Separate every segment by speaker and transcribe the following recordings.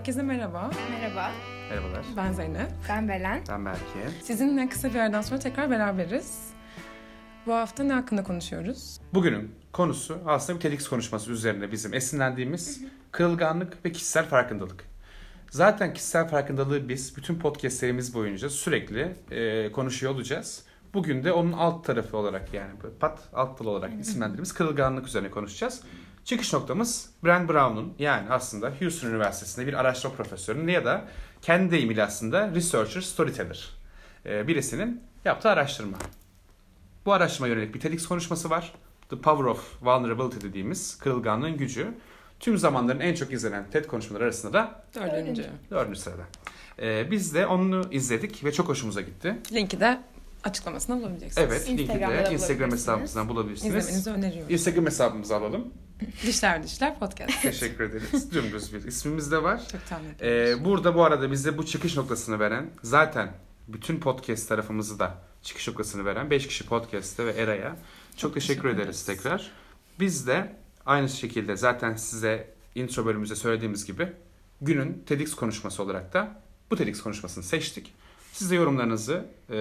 Speaker 1: Herkese merhaba.
Speaker 2: Merhaba,
Speaker 3: Merhabalar.
Speaker 1: Ben Zeynep.
Speaker 2: ben Belen.
Speaker 3: Ben Berke.
Speaker 1: Sizinle kısa bir aradan sonra tekrar beraberiz. Bu hafta ne hakkında konuşuyoruz?
Speaker 3: Bugünün konusu aslında bir TEDx konuşması üzerine bizim esinlendiğimiz kırılganlık ve kişisel farkındalık. Zaten kişisel farkındalığı biz bütün podcastlerimiz boyunca sürekli e, konuşuyor olacağız. Bugün de onun alt tarafı olarak yani pat alt dal olarak isimlendirdiğimiz kırılganlık üzerine konuşacağız. Çıkış noktamız Brand Brown'un yani aslında Houston Üniversitesi'nde bir araştırma profesörünün ya da kendi deyimiyle aslında researcher, storyteller e, birisinin yaptığı araştırma. Bu araştırma yönelik bir TEDx konuşması var. The Power of Vulnerability dediğimiz kırılganlığın gücü. Tüm zamanların en çok izlenen TED konuşmaları arasında da
Speaker 1: Dördüncü.
Speaker 3: dördüncü sırada. Ee, biz de onu izledik ve çok hoşumuza gitti.
Speaker 1: Linki de açıklamasında bulabileceksiniz.
Speaker 3: Evet, linki de Instagram hesabımızdan bulabilirsiniz.
Speaker 1: İzlemenizi öneriyorum.
Speaker 3: Instagram hesabımızı alalım.
Speaker 1: Dişler Dişler Podcast.
Speaker 3: Teşekkür ederiz. Dümdüz bir ismimiz de var.
Speaker 1: Çok tahmin.
Speaker 3: Ee, burada bu arada bize bu çıkış noktasını veren zaten bütün podcast tarafımızı da çıkış noktasını veren 5 kişi podcast'te ve Era'ya çok, teşekkür,
Speaker 1: teşekkür
Speaker 3: ederiz
Speaker 1: ederiz.
Speaker 3: tekrar. Biz de aynı şekilde zaten size intro bölümümüzde söylediğimiz gibi günün TEDx konuşması olarak da bu TEDx konuşmasını seçtik. Siz de yorumlarınızı e,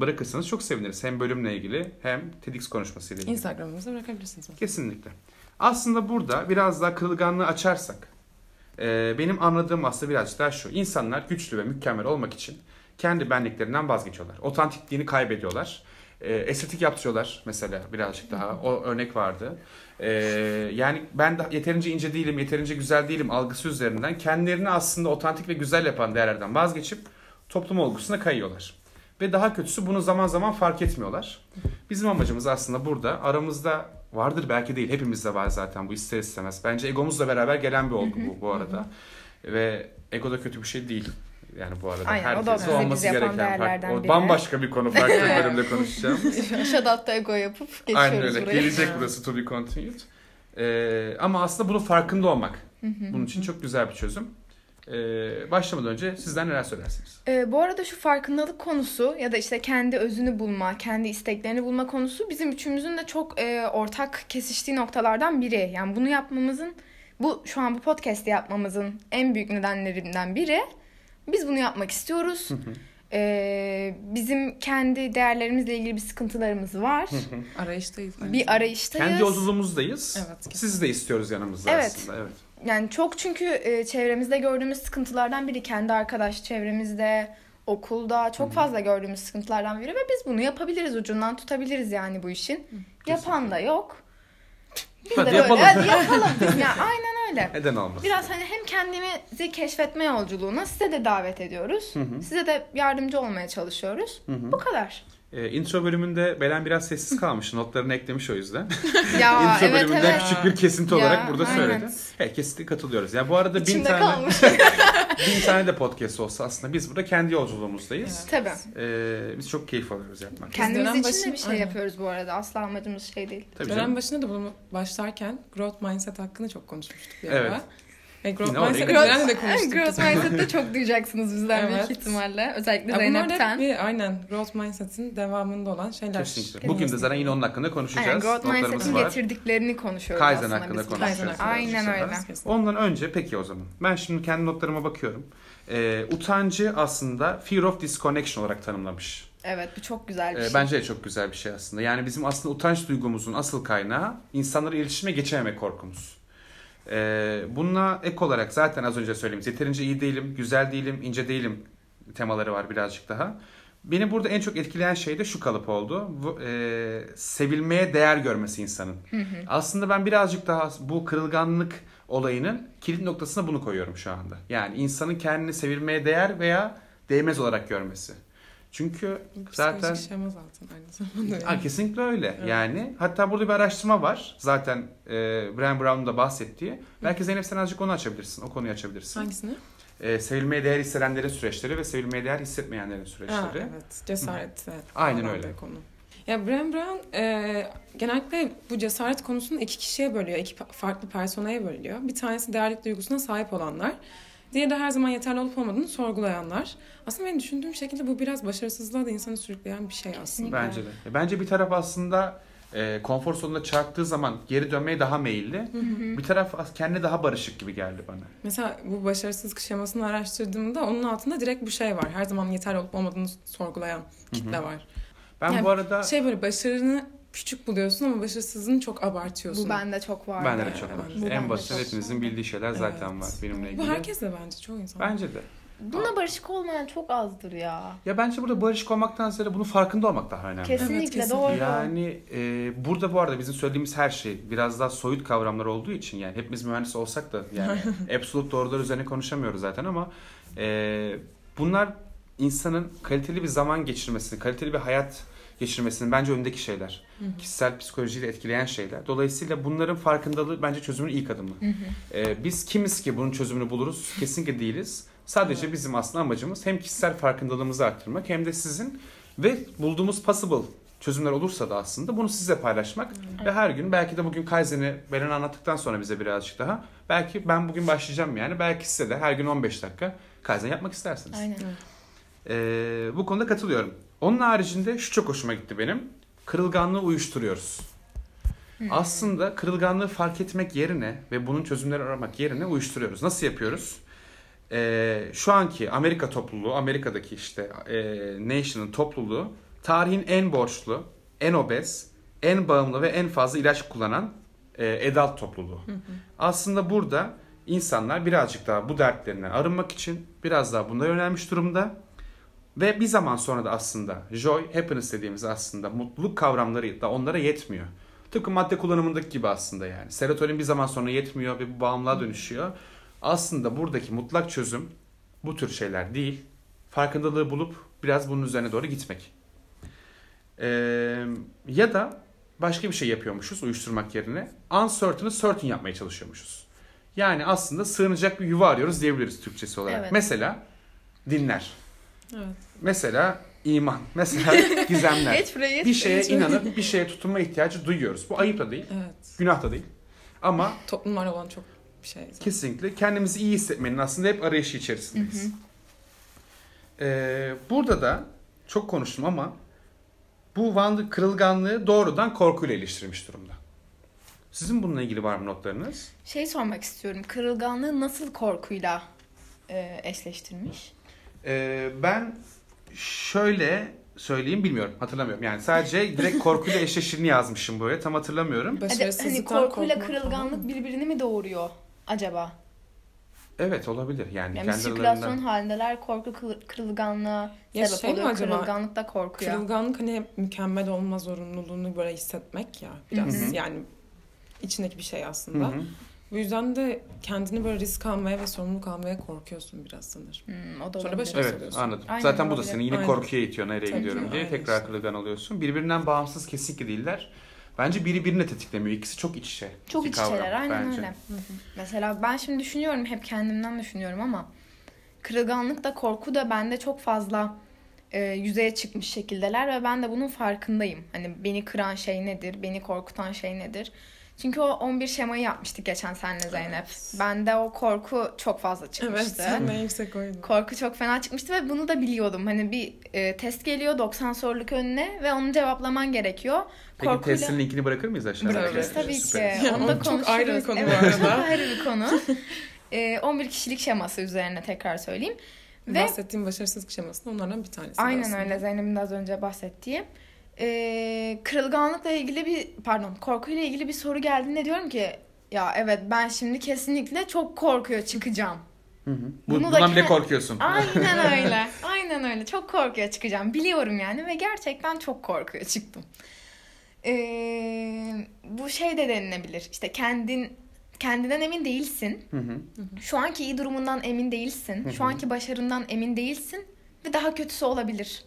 Speaker 3: bırakırsanız çok seviniriz. Hem bölümle ilgili hem TEDx konuşmasıyla ilgili.
Speaker 1: Instagram'ımıza bırakabilirsiniz.
Speaker 3: Kesinlikle. Aslında burada biraz daha kırılganlığı açarsak e, benim anladığım aslında birazcık daha şu. İnsanlar güçlü ve mükemmel olmak için kendi benliklerinden vazgeçiyorlar. Otantikliğini kaybediyorlar. E, estetik yaptırıyorlar mesela birazcık daha. O örnek vardı. E, yani ben de yeterince ince değilim, yeterince güzel değilim algısı üzerinden kendilerini aslında otantik ve güzel yapan değerlerden vazgeçip toplum olgusuna kayıyorlar. Ve daha kötüsü bunu zaman zaman fark etmiyorlar. Bizim amacımız aslında burada aramızda vardır belki değil hepimizde var zaten bu ister istemez. Bence egomuzla beraber gelen bir olgu bu bu arada. Ve ego da kötü bir şey değil. Yani bu arada
Speaker 2: Aynen, o
Speaker 3: herkese
Speaker 2: bizi
Speaker 3: olması gereken farklı. O bambaşka bir konu farklı bir bölümde konuşacağım.
Speaker 2: Şadatta ego yapıp geçiyoruz
Speaker 3: Aynen öyle.
Speaker 2: buraya.
Speaker 3: Gelecek burası to be continued. Ee, ama aslında bunun farkında olmak. Bunun için çok güzel bir çözüm. Ee, başlamadan önce sizden neler söylersiniz?
Speaker 2: Ee, bu arada şu farkındalık konusu ya da işte kendi özünü bulma, kendi isteklerini bulma konusu bizim üçümüzün de çok e, ortak kesiştiği noktalardan biri. Yani bunu yapmamızın, bu şu an bu podcast'i yapmamızın en büyük nedenlerinden biri. Biz bunu yapmak istiyoruz. Ee, bizim kendi değerlerimizle ilgili bir sıkıntılarımız var.
Speaker 1: Arayıştayız.
Speaker 2: bir arayıştayız.
Speaker 3: Kendi yolculuğumuzdayız.
Speaker 1: Evet, kesinlikle.
Speaker 3: Sizi de istiyoruz yanımızda
Speaker 2: Evet.
Speaker 3: aslında. Evet.
Speaker 2: Yani çok çünkü e, çevremizde gördüğümüz sıkıntılardan biri kendi arkadaş çevremizde, okulda çok fazla gördüğümüz sıkıntılardan biri ve biz bunu yapabiliriz ucundan tutabiliriz yani bu işin. Yapan da yok. Biz
Speaker 3: Hadi
Speaker 2: de böyle,
Speaker 3: yapalım.
Speaker 2: hadi yapalım. ya aynen öyle.
Speaker 3: Neden olmasın?
Speaker 2: Biraz hani hem kendimizi keşfetme yolculuğuna size de davet ediyoruz. Size de yardımcı olmaya çalışıyoruz. Bu kadar.
Speaker 3: Ee, intro bölümünde Belen biraz sessiz kalmış. Notlarını eklemiş o yüzden.
Speaker 2: Ya
Speaker 3: intro
Speaker 2: evet
Speaker 3: bölümünden
Speaker 2: evet.
Speaker 3: küçük bir kesinti
Speaker 2: Ya,
Speaker 3: olarak burada
Speaker 2: aynen.
Speaker 3: söyledi. Evet kesinlikle katılıyoruz. Ya bu arada bin
Speaker 2: İçimde
Speaker 3: tane,
Speaker 2: kalmış.
Speaker 3: bin tane de podcast olsa aslında biz burada kendi yolculuğumuzdayız.
Speaker 2: Tabii.
Speaker 3: Ee, biz çok keyif alıyoruz yapmak.
Speaker 2: Kendimiz
Speaker 1: dönem
Speaker 2: için de
Speaker 1: başı-
Speaker 2: bir şey
Speaker 1: Aynen.
Speaker 2: yapıyoruz bu arada. Asla amacımız şey değil.
Speaker 3: Tabii
Speaker 1: Dönem
Speaker 3: canım.
Speaker 1: başında da bunu başlarken growth mindset hakkında çok konuşmuştuk bir
Speaker 3: Evet.
Speaker 1: ara. Ve growth
Speaker 3: Yine
Speaker 1: mindset üzerine de konuştuk.
Speaker 2: Growth mindset'te çok duyacaksınız bizden
Speaker 1: Evet.
Speaker 2: büyük ihtimalle. Özellikle
Speaker 1: Ya bunlar hep
Speaker 2: Zeynep'ten.
Speaker 1: bir aynen growth mindset'in devamında olan şeyler.
Speaker 3: Kesinlikle. Bugün de zaten yine onun hakkında konuşacağız.
Speaker 2: Aynen, growth mindset'in getirdiklerini konuşuyoruz
Speaker 3: Kaizen
Speaker 2: aslında
Speaker 3: hakkında
Speaker 2: biz
Speaker 3: konuşacağız.
Speaker 1: Kaizen
Speaker 2: Aynen öyle.
Speaker 1: konuşacağız.
Speaker 3: Ondan önce peki o zaman. Ben şimdi kendi notlarıma bakıyorum. Ee, utancı aslında fear of disconnection olarak tanımlamış.
Speaker 2: Evet bu çok güzel bir
Speaker 3: Ee,
Speaker 2: şey.
Speaker 3: bence de çok güzel bir şey aslında. Yani bizim aslında utanç duygumuzun asıl kaynağı insanlara iletişime geçememe korkumuz. Ee, bununla ek olarak zaten az önce söylediğimiz yeterince iyi değilim, güzel değilim, ince değilim temaları var birazcık daha. Beni burada en çok etkileyen şey de şu kalıp oldu. E, sevilmeye değer görmesi insanın. Aslında ben birazcık daha bu kırılganlık olayının kilit noktasına bunu koyuyorum şu anda. Yani insanın kendini sevilmeye değer veya değmez olarak görmesi. Çünkü zaten
Speaker 1: şema zaten aynı zamanda. yani.
Speaker 3: Ha, kesinlikle öyle.
Speaker 1: Evet.
Speaker 3: Yani hatta burada bir araştırma var. Zaten e, Brian Brown'un da bahsettiği. Belki Zeynep sen azıcık onu açabilirsin. O konuyu açabilirsin.
Speaker 1: Hangisini?
Speaker 3: E, sevilmeye değer hissedenlerin süreçleri ve sevilmeye değer hissetmeyenlerin süreçleri.
Speaker 1: Ha, evet. Cesaret. Evet.
Speaker 3: Aynen öyle.
Speaker 1: Konu. Ya Brené Brown e, genellikle bu cesaret konusunu iki kişiye bölüyor. iki farklı personaya bölüyor. Bir tanesi değerlik duygusuna sahip olanlar. Diğeri de her zaman yeterli olup olmadığını sorgulayanlar. Aslında benim düşündüğüm şekilde bu biraz başarısızlığa da insanı sürükleyen bir şey aslında.
Speaker 3: Bence de. E, Bence bir taraf aslında e, konfor zonunda çarptığı zaman geri dönmeye daha meyilli. Bir taraf kendine daha barışık gibi geldi bana.
Speaker 1: Mesela bu başarısızlık şemasını araştırdığımda onun altında direkt bu şey var. Her zaman yeterli olup olmadığını sorgulayan kitle var.
Speaker 3: Ben
Speaker 1: Yani
Speaker 3: bu arada
Speaker 1: Şey böyle başarını küçük buluyorsun ama başarısızlığını çok abartıyorsun.
Speaker 2: Bu bende çok var.
Speaker 3: bende de çok var.
Speaker 1: evet.
Speaker 2: Bu
Speaker 3: En basit
Speaker 2: çok
Speaker 3: hepinizin
Speaker 2: var.
Speaker 3: bildiği şeyler zaten
Speaker 1: Evet.
Speaker 3: var benimle
Speaker 1: Bu
Speaker 3: ilgili.
Speaker 1: herkes de bence çoğu insan.
Speaker 3: Bence de.
Speaker 2: Buna barışık olmayan çok azdır ya.
Speaker 3: Ya bence burada barışık olmaktan ziyade bunun farkında olmak daha önemli.
Speaker 2: Kesinlikle,
Speaker 1: Evet, kesinlikle.
Speaker 2: doğru.
Speaker 3: Yani e, burada bu arada bizim söylediğimiz her şey biraz daha soyut kavramlar olduğu için yani hepimiz mühendis olsak da yani absolut doğrular üzerine konuşamıyoruz zaten ama e, bunlar insanın kaliteli bir zaman geçirmesini, kaliteli bir hayat geçirmesinin bence önündeki şeyler. Kişisel psikolojiyi de etkileyen şeyler. Dolayısıyla bunların farkındalığı bence çözümün ilk adımı. E, biz kimiz ki bunun çözümünü buluruz? Kesinlikle değiliz. Sadece bizim aslında amacımız hem kişisel farkındalığımızı arttırmak hem de sizin ve bulduğumuz possible çözümler olursa da aslında bunu size paylaşmak ve her gün belki de bugün Kaizen'i Beren anlattıktan sonra bize birazcık daha belki ben bugün başlayacağım yani belki size de her gün 15 dakika Kaizen yapmak istersiniz.
Speaker 2: Aynen.
Speaker 3: Ee, bu konuda katılıyorum. Onun haricinde şu çok hoşuma gitti benim. Kırılganlığı uyuşturuyoruz. Aslında kırılganlığı fark etmek yerine ve bunun çözümleri aramak yerine uyuşturuyoruz. Nasıl yapıyoruz? Ee, şu anki Amerika topluluğu, Amerika'daki işte e, Nation'ın topluluğu tarihin en borçlu, en obez, en bağımlı ve en fazla ilaç kullanan e, adult topluluğu. Aslında burada insanlar birazcık daha bu dertlerinden arınmak için biraz daha bunlara yönelmiş durumda. Ve bir zaman sonra da aslında joy, happiness dediğimiz aslında mutluluk kavramları da onlara yetmiyor. Tıpkı madde kullanımındaki gibi aslında yani. Serotonin bir zaman sonra yetmiyor ve bu bağımlılığa dönüşüyor. Aslında buradaki mutlak çözüm bu tür şeyler değil. Farkındalığı bulup biraz bunun üzerine doğru gitmek. Ee, ya da başka bir şey yapıyormuşuz uyuşturmak yerine. Uncertain'ı certain yapmaya çalışıyormuşuz. Yani aslında sığınacak bir yuva arıyoruz diyebiliriz Türkçesi olarak.
Speaker 2: Evet.
Speaker 3: Mesela dinler.
Speaker 1: Evet.
Speaker 3: Mesela iman. Mesela gizemler.
Speaker 2: Geç buraya geç.
Speaker 3: bir şeye
Speaker 1: Geç.
Speaker 3: inanıp bir şeye tutunma ihtiyacı duyuyoruz. Bu ayıp da değil,
Speaker 1: Evet.
Speaker 3: günah da değil. Ama
Speaker 1: Toplumlarla olan çok bir şey. zaten.
Speaker 3: kesinlikle kendimizi iyi hissetmenin aslında hep arayışı içerisindeyiz. Ee, burada da çok konuştum ama bu Van kırılganlığı doğrudan korkuyla iliştirmiş durumda. Sizin bununla ilgili var mı notlarınız?
Speaker 2: Şey sormak istiyorum. Kırılganlığı nasıl korkuyla e, eşleştirmiş?
Speaker 3: Ee, ben şöyle söyleyeyim bilmiyorum hatırlamıyorum. Yani sadece direkt korkuyla eşleştiğini yazmışım buraya tam hatırlamıyorum.
Speaker 2: Hani
Speaker 1: Başarısızlıktan
Speaker 2: korkuyla
Speaker 1: korkmak
Speaker 2: kırılganlık birbirini mi doğuruyor acaba?
Speaker 3: Evet olabilir yani,
Speaker 2: Yani
Speaker 3: kendi
Speaker 2: sirkülasyon
Speaker 3: aralarında.
Speaker 2: halindeler korku kır- kırılganlığa
Speaker 1: Ya
Speaker 2: sebep
Speaker 1: şey mi
Speaker 2: oluyor.
Speaker 1: acaba?
Speaker 2: Kırılganlık da korkuya.
Speaker 1: Kırılganlık hani hep mükemmel olma zorunluluğunu böyle hissetmek ya biraz
Speaker 3: Hı hı.
Speaker 1: yani içindeki bir şey
Speaker 3: Hı
Speaker 1: aslında.
Speaker 3: hı.
Speaker 1: Bu yüzden de kendini böyle risk almaya ve sorumluluk almaya korkuyorsun biraz sanırım.
Speaker 2: Hmm, o da
Speaker 1: Sonra
Speaker 2: olabilir.
Speaker 1: başarı-
Speaker 3: Evet
Speaker 1: oluyorsun.
Speaker 3: anladım.
Speaker 2: Aynen,
Speaker 3: Zaten bu da seni yine
Speaker 1: Aynen.
Speaker 3: korkuya itiyor nereye
Speaker 1: Tabii
Speaker 3: gidiyorum
Speaker 1: ki,
Speaker 3: diye tekrar
Speaker 1: işte.
Speaker 3: kırılgan oluyorsun. Birbirinden bağımsız kesinlikle değiller. Bence biri birini tetiklemiyor. İkisi çok iç içe.
Speaker 2: Çok iç içeler aynen
Speaker 3: bence.
Speaker 2: öyle. Mesela ben şimdi düşünüyorum hep kendimden düşünüyorum ama kırılganlık da korku da bende çok fazla e, yüzeye çıkmış şekildeler ve ben de bunun farkındayım. Hani beni kıran şey nedir, beni korkutan şey nedir? Çünkü o 11 şemayı yapmıştık geçen seninle Zeynep. Bende o korku çok fazla
Speaker 1: Evet
Speaker 2: çıkmıştı.
Speaker 1: sen de yüksek koydun.
Speaker 2: Korku çok fena çıkmıştı ve bunu da biliyordum. Hani bir e, test geliyor 90 soruluk önüne ve onu cevaplaman gerekiyor.
Speaker 3: Peki
Speaker 2: Korkuyla-
Speaker 3: testin linkini bırakır mıyız aşağıya?
Speaker 1: Bırakırız
Speaker 2: tabii ki.
Speaker 1: Ya,
Speaker 2: Onu da
Speaker 1: o çok
Speaker 2: konuşuruz.
Speaker 1: ayrı bir konu bu
Speaker 2: evet,
Speaker 1: arada.
Speaker 2: Çok ayrı bir konu. Ee, 11 kişilik şeması üzerine tekrar söyleyeyim. Ve
Speaker 1: Bahsettiğim başarısızlık şeması da onlardan bir tanesi.
Speaker 2: aynen
Speaker 1: aslında.
Speaker 2: öyle Zeynep'in de az önce bahsettiği. Ee, kırılganlıkla ilgili bir pardon korkuyla ilgili bir soru geldiğinde diyorum ki ya evet ben şimdi kesinlikle çok korkuyor çıkacağım.
Speaker 3: Hı hı. Bu,
Speaker 2: Bunu da
Speaker 3: bundan bile
Speaker 2: kend-
Speaker 3: korkuyorsun.
Speaker 2: Aynen öyle. Aynen öyle. Çok korkuyor çıkacağım. Biliyorum yani ve gerçekten çok korkuyor çıktım. Ee, bu şey de denilebilir. İşte kendin kendinden emin değilsin.
Speaker 3: Hı hı.
Speaker 2: Şu anki iyi durumundan emin değilsin. Şu anki başarından emin değilsin ve daha kötüsü olabilir.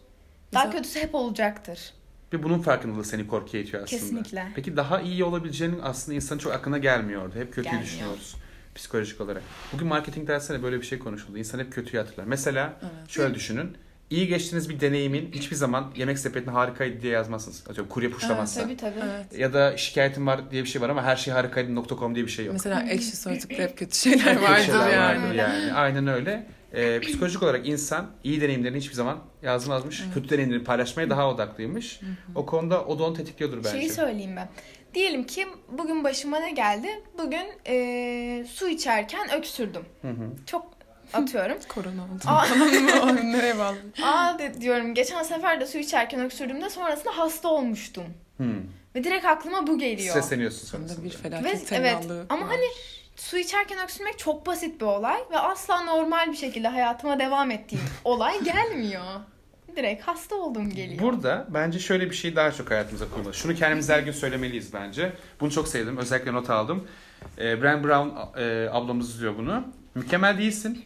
Speaker 2: Daha
Speaker 1: Güzel.
Speaker 2: kötüsü hep olacaktır.
Speaker 3: Ve bunun farkındalığı seni korkuya itiyor aslında.
Speaker 2: Kesinlikle.
Speaker 3: Peki daha iyi olabileceğinin aslında insanın çok aklına gelmiyordu. Hep kötüyü
Speaker 2: Gelmiyor.
Speaker 3: düşünüyoruz psikolojik olarak. Bugün marketing dersinde böyle bir şey konuşuldu. İnsan hep kötüyü hatırlar. Mesela
Speaker 1: Evet.
Speaker 3: şöyle düşünün. İyi geçtiğiniz bir deneyimin hiçbir zaman yemek sepetine harikaydı diye yazmazsınız. Atıyorum kurye puşlamazsa.
Speaker 2: Tabii tabii.
Speaker 1: Evet.
Speaker 3: Ya da şikayetim var diye bir şey var ama her şey harikaydı.com diye bir şey yok.
Speaker 1: Mesela ekşi sözlükte hep kötü şeyler
Speaker 3: Kötü
Speaker 1: vardır
Speaker 3: şeyler
Speaker 1: yani.
Speaker 3: vardır yani. Aynen öyle. Ee, psikolojik olarak insan iyi deneyimlerini hiçbir zaman yazmazmış.
Speaker 1: Evet.
Speaker 3: Kötü deneyimlerini paylaşmaya daha odaklıymış. O konuda o da onu tetikliyordur bence.
Speaker 2: Şeyi söyleyeyim ben. Diyelim ki bugün başıma ne geldi? Bugün eee, su içerken öksürdüm.
Speaker 3: Hı hı.
Speaker 2: Çok atıyorum.
Speaker 1: Korona oldu.
Speaker 2: Aa.
Speaker 1: Nereye bağlı?
Speaker 2: Aa de, diyorum geçen sefer de su içerken öksürdüğümde sonrasında hasta olmuştum.
Speaker 3: Hı.
Speaker 2: Ve direkt aklıma bu geliyor.
Speaker 3: Stresleniyorsun
Speaker 1: Sonunda
Speaker 3: sonrasında.
Speaker 1: bir
Speaker 2: Ve
Speaker 1: felaket
Speaker 2: evet
Speaker 1: tellallığı
Speaker 2: ama
Speaker 1: var.
Speaker 2: hani su içerken öksürmek çok basit bir olay ve asla normal bir şekilde hayatıma devam ettiğim olay gelmiyor. Direkt hasta olduğum geliyor.
Speaker 3: Burada bence şöyle bir şey daha çok hayatımıza koymalı. Şunu kendimiz her gün söylemeliyiz bence. Bunu çok sevdim. Özellikle not aldım. Ee, Bran Brown e, ablamız diyor bunu. Mükemmel değilsin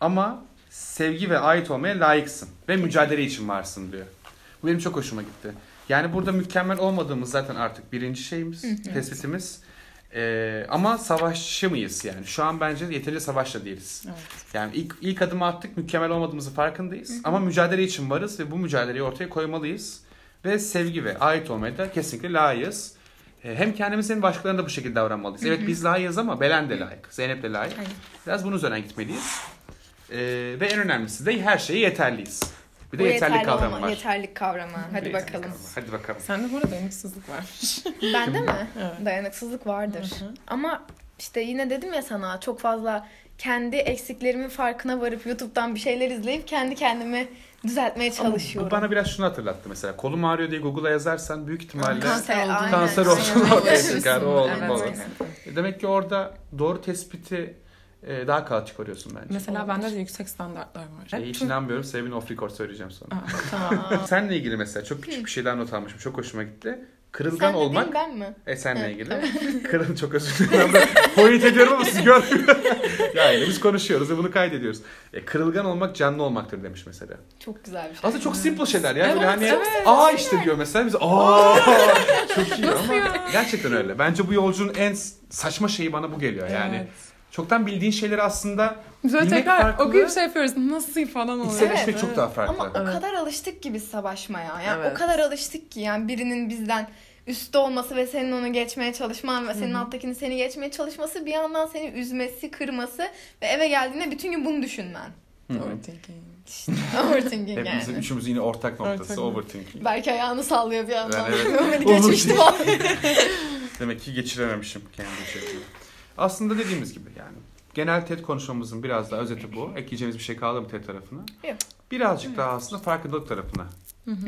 Speaker 3: ama sevgi ve ait olmaya layıksın. Ve mücadele için varsın diyor. Bu benim çok hoşuma gitti. Yani burada mükemmel olmadığımız zaten artık birinci şeyimiz, tespitimiz. Ee, ama savaşçı mıyız yani? Şu an bence yeterince savaşta değiliz.
Speaker 1: Evet.
Speaker 3: Yani ilk, ilk adımı attık, mükemmel olmadığımızı farkındayız. Ama mücadele için varız ve bu mücadeleyi ortaya koymalıyız. Ve sevgi ve ait olmaya da kesinlikle layığız. Ee, Hem kendimiz hem başkalarına da bu şekilde davranmalıyız. Evet biz layığız ama Belen de layık, Zeynep de layık.
Speaker 2: Aynen.
Speaker 3: Biraz bunun üzerine gitmeliyiz. Ee, ve en önemlisi de her şeye yeterliyiz. Bir de
Speaker 2: Bu
Speaker 3: yeterlik
Speaker 2: yeterli
Speaker 3: kavramı var.
Speaker 2: Yeterlik kavramı. Hadi
Speaker 3: Bir yeterlik
Speaker 2: bakalım.
Speaker 3: kavramı. Hadi bakalım.
Speaker 1: Sende bu arada dayanıksızlık varmış.
Speaker 2: Bende mi?
Speaker 1: Evet.
Speaker 2: Dayanıksızlık vardır.
Speaker 1: Hı hı.
Speaker 2: Ama işte yine dedim ya sana çok fazla kendi eksiklerimin farkına varıp YouTube'dan bir şeyler izleyip kendi kendimi düzeltmeye
Speaker 3: Ama
Speaker 2: çalışıyorum.
Speaker 3: bu bana biraz şunu hatırlattı mesela. Kolum ağrıyor diye Google'a yazarsan büyük ihtimalle
Speaker 1: Kanser
Speaker 2: aynen,
Speaker 3: Kanser
Speaker 2: aynen.
Speaker 3: ortaya çıkar. O olur,
Speaker 1: Evet, aynen.
Speaker 3: Demek ki orada doğru tespiti e, daha kolay çıkarıyorsun bence.
Speaker 1: Mesela bende de yüksek standartlar var.
Speaker 3: E, hiç inanmıyorum. Sebebini off record söyleyeceğim sonra.
Speaker 1: Aa, tamam.
Speaker 3: Seninle ilgili mesela çok küçük bir şeyden not almışım. Çok hoşuma gitti. Kırılgan
Speaker 2: Sen de
Speaker 3: olmak.
Speaker 2: değil ben mi?
Speaker 3: E
Speaker 2: Evet,
Speaker 3: ilgili. Kırıl çok özür dilerim. Point ediyorum ama siz görmüyor. yani biz konuşuyoruz ve bunu kaydediyoruz. E, kırılgan olmak canlı olmaktır demiş mesela.
Speaker 2: Çok güzel bir şey.
Speaker 3: Aslında çok simple şeyler ya. Böyle
Speaker 1: Evet,
Speaker 3: hani
Speaker 1: evet.
Speaker 3: aa işte diyor mesela biz aa çok iyi ama gerçekten öyle. Bence bu yolcunun en saçma şeyi bana bu geliyor yani.
Speaker 1: Evet.
Speaker 3: Çoktan bildiğin şeyleri aslında
Speaker 1: Böyle
Speaker 3: Bilmek
Speaker 1: tekrar
Speaker 3: farklı.
Speaker 1: okuyup şey yapıyoruz. Nasıl falan oluyor.
Speaker 3: içselleşmek
Speaker 2: Evet.
Speaker 3: çok daha farklı.
Speaker 2: Ama o
Speaker 1: Evet.
Speaker 2: kadar alıştık ki biz savaşmaya. Yani
Speaker 1: Evet.
Speaker 2: o kadar alıştık ki yani birinin bizden üstte olması ve senin onu geçmeye çalışman ve senin alttakinin seni geçmeye çalışması bir yandan seni üzmesi, kırması ve eve geldiğinde bütün gün bunu düşünmen.
Speaker 1: Overthinking.
Speaker 2: İşte overthinking
Speaker 3: Hepimizin
Speaker 2: yani.
Speaker 3: üçümüzün yine ortak noktası overthinking.
Speaker 2: Belki ayağını sallıyor bir yandan.
Speaker 3: Ben evet.
Speaker 2: Beni geçmişti falan.
Speaker 3: Demek ki geçirememişim kendi şeyimi. Aslında dediğimiz gibi yani. Genel TED konuşmamızın biraz daha özeti bu. Ekleyeceğimiz bir şey kaldı mı TED tarafına?
Speaker 2: Yok.
Speaker 3: Birazcık daha aslında farkındalık tarafına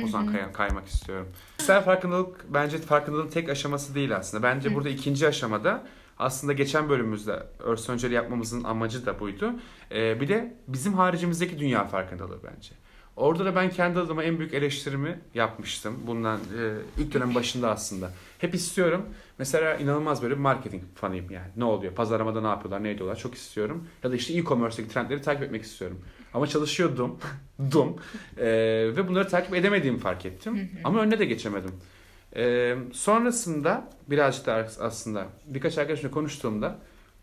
Speaker 3: o zaman kay- kaymak istiyorum. Kişisel farkındalık bence farkındalığın tek aşaması değil aslında. Bence burada ikinci aşamada aslında geçen bölümümüzde örs önceli yapmamızın amacı da buydu. Ee, bir de bizim haricimizdeki dünya farkındalığı bence. Orada da ben kendi adıma en büyük eleştirimi yapmıştım. Bundan e, ilk dönem başında aslında. Hep istiyorum. Mesela inanılmaz böyle bir marketing fanıyım yani. Ne oluyor? Pazarlamada ne yapıyorlar? Ne ediyorlar? Çok istiyorum. Ya da işte e-commerce'daki trendleri takip etmek istiyorum. Ama çalışıyordum. Dum. Ee, ve bunları takip edemediğimi fark ettim. Ama önüne de geçemedim. Ee, sonrasında birazcık da aslında birkaç arkadaşımla konuştuğumda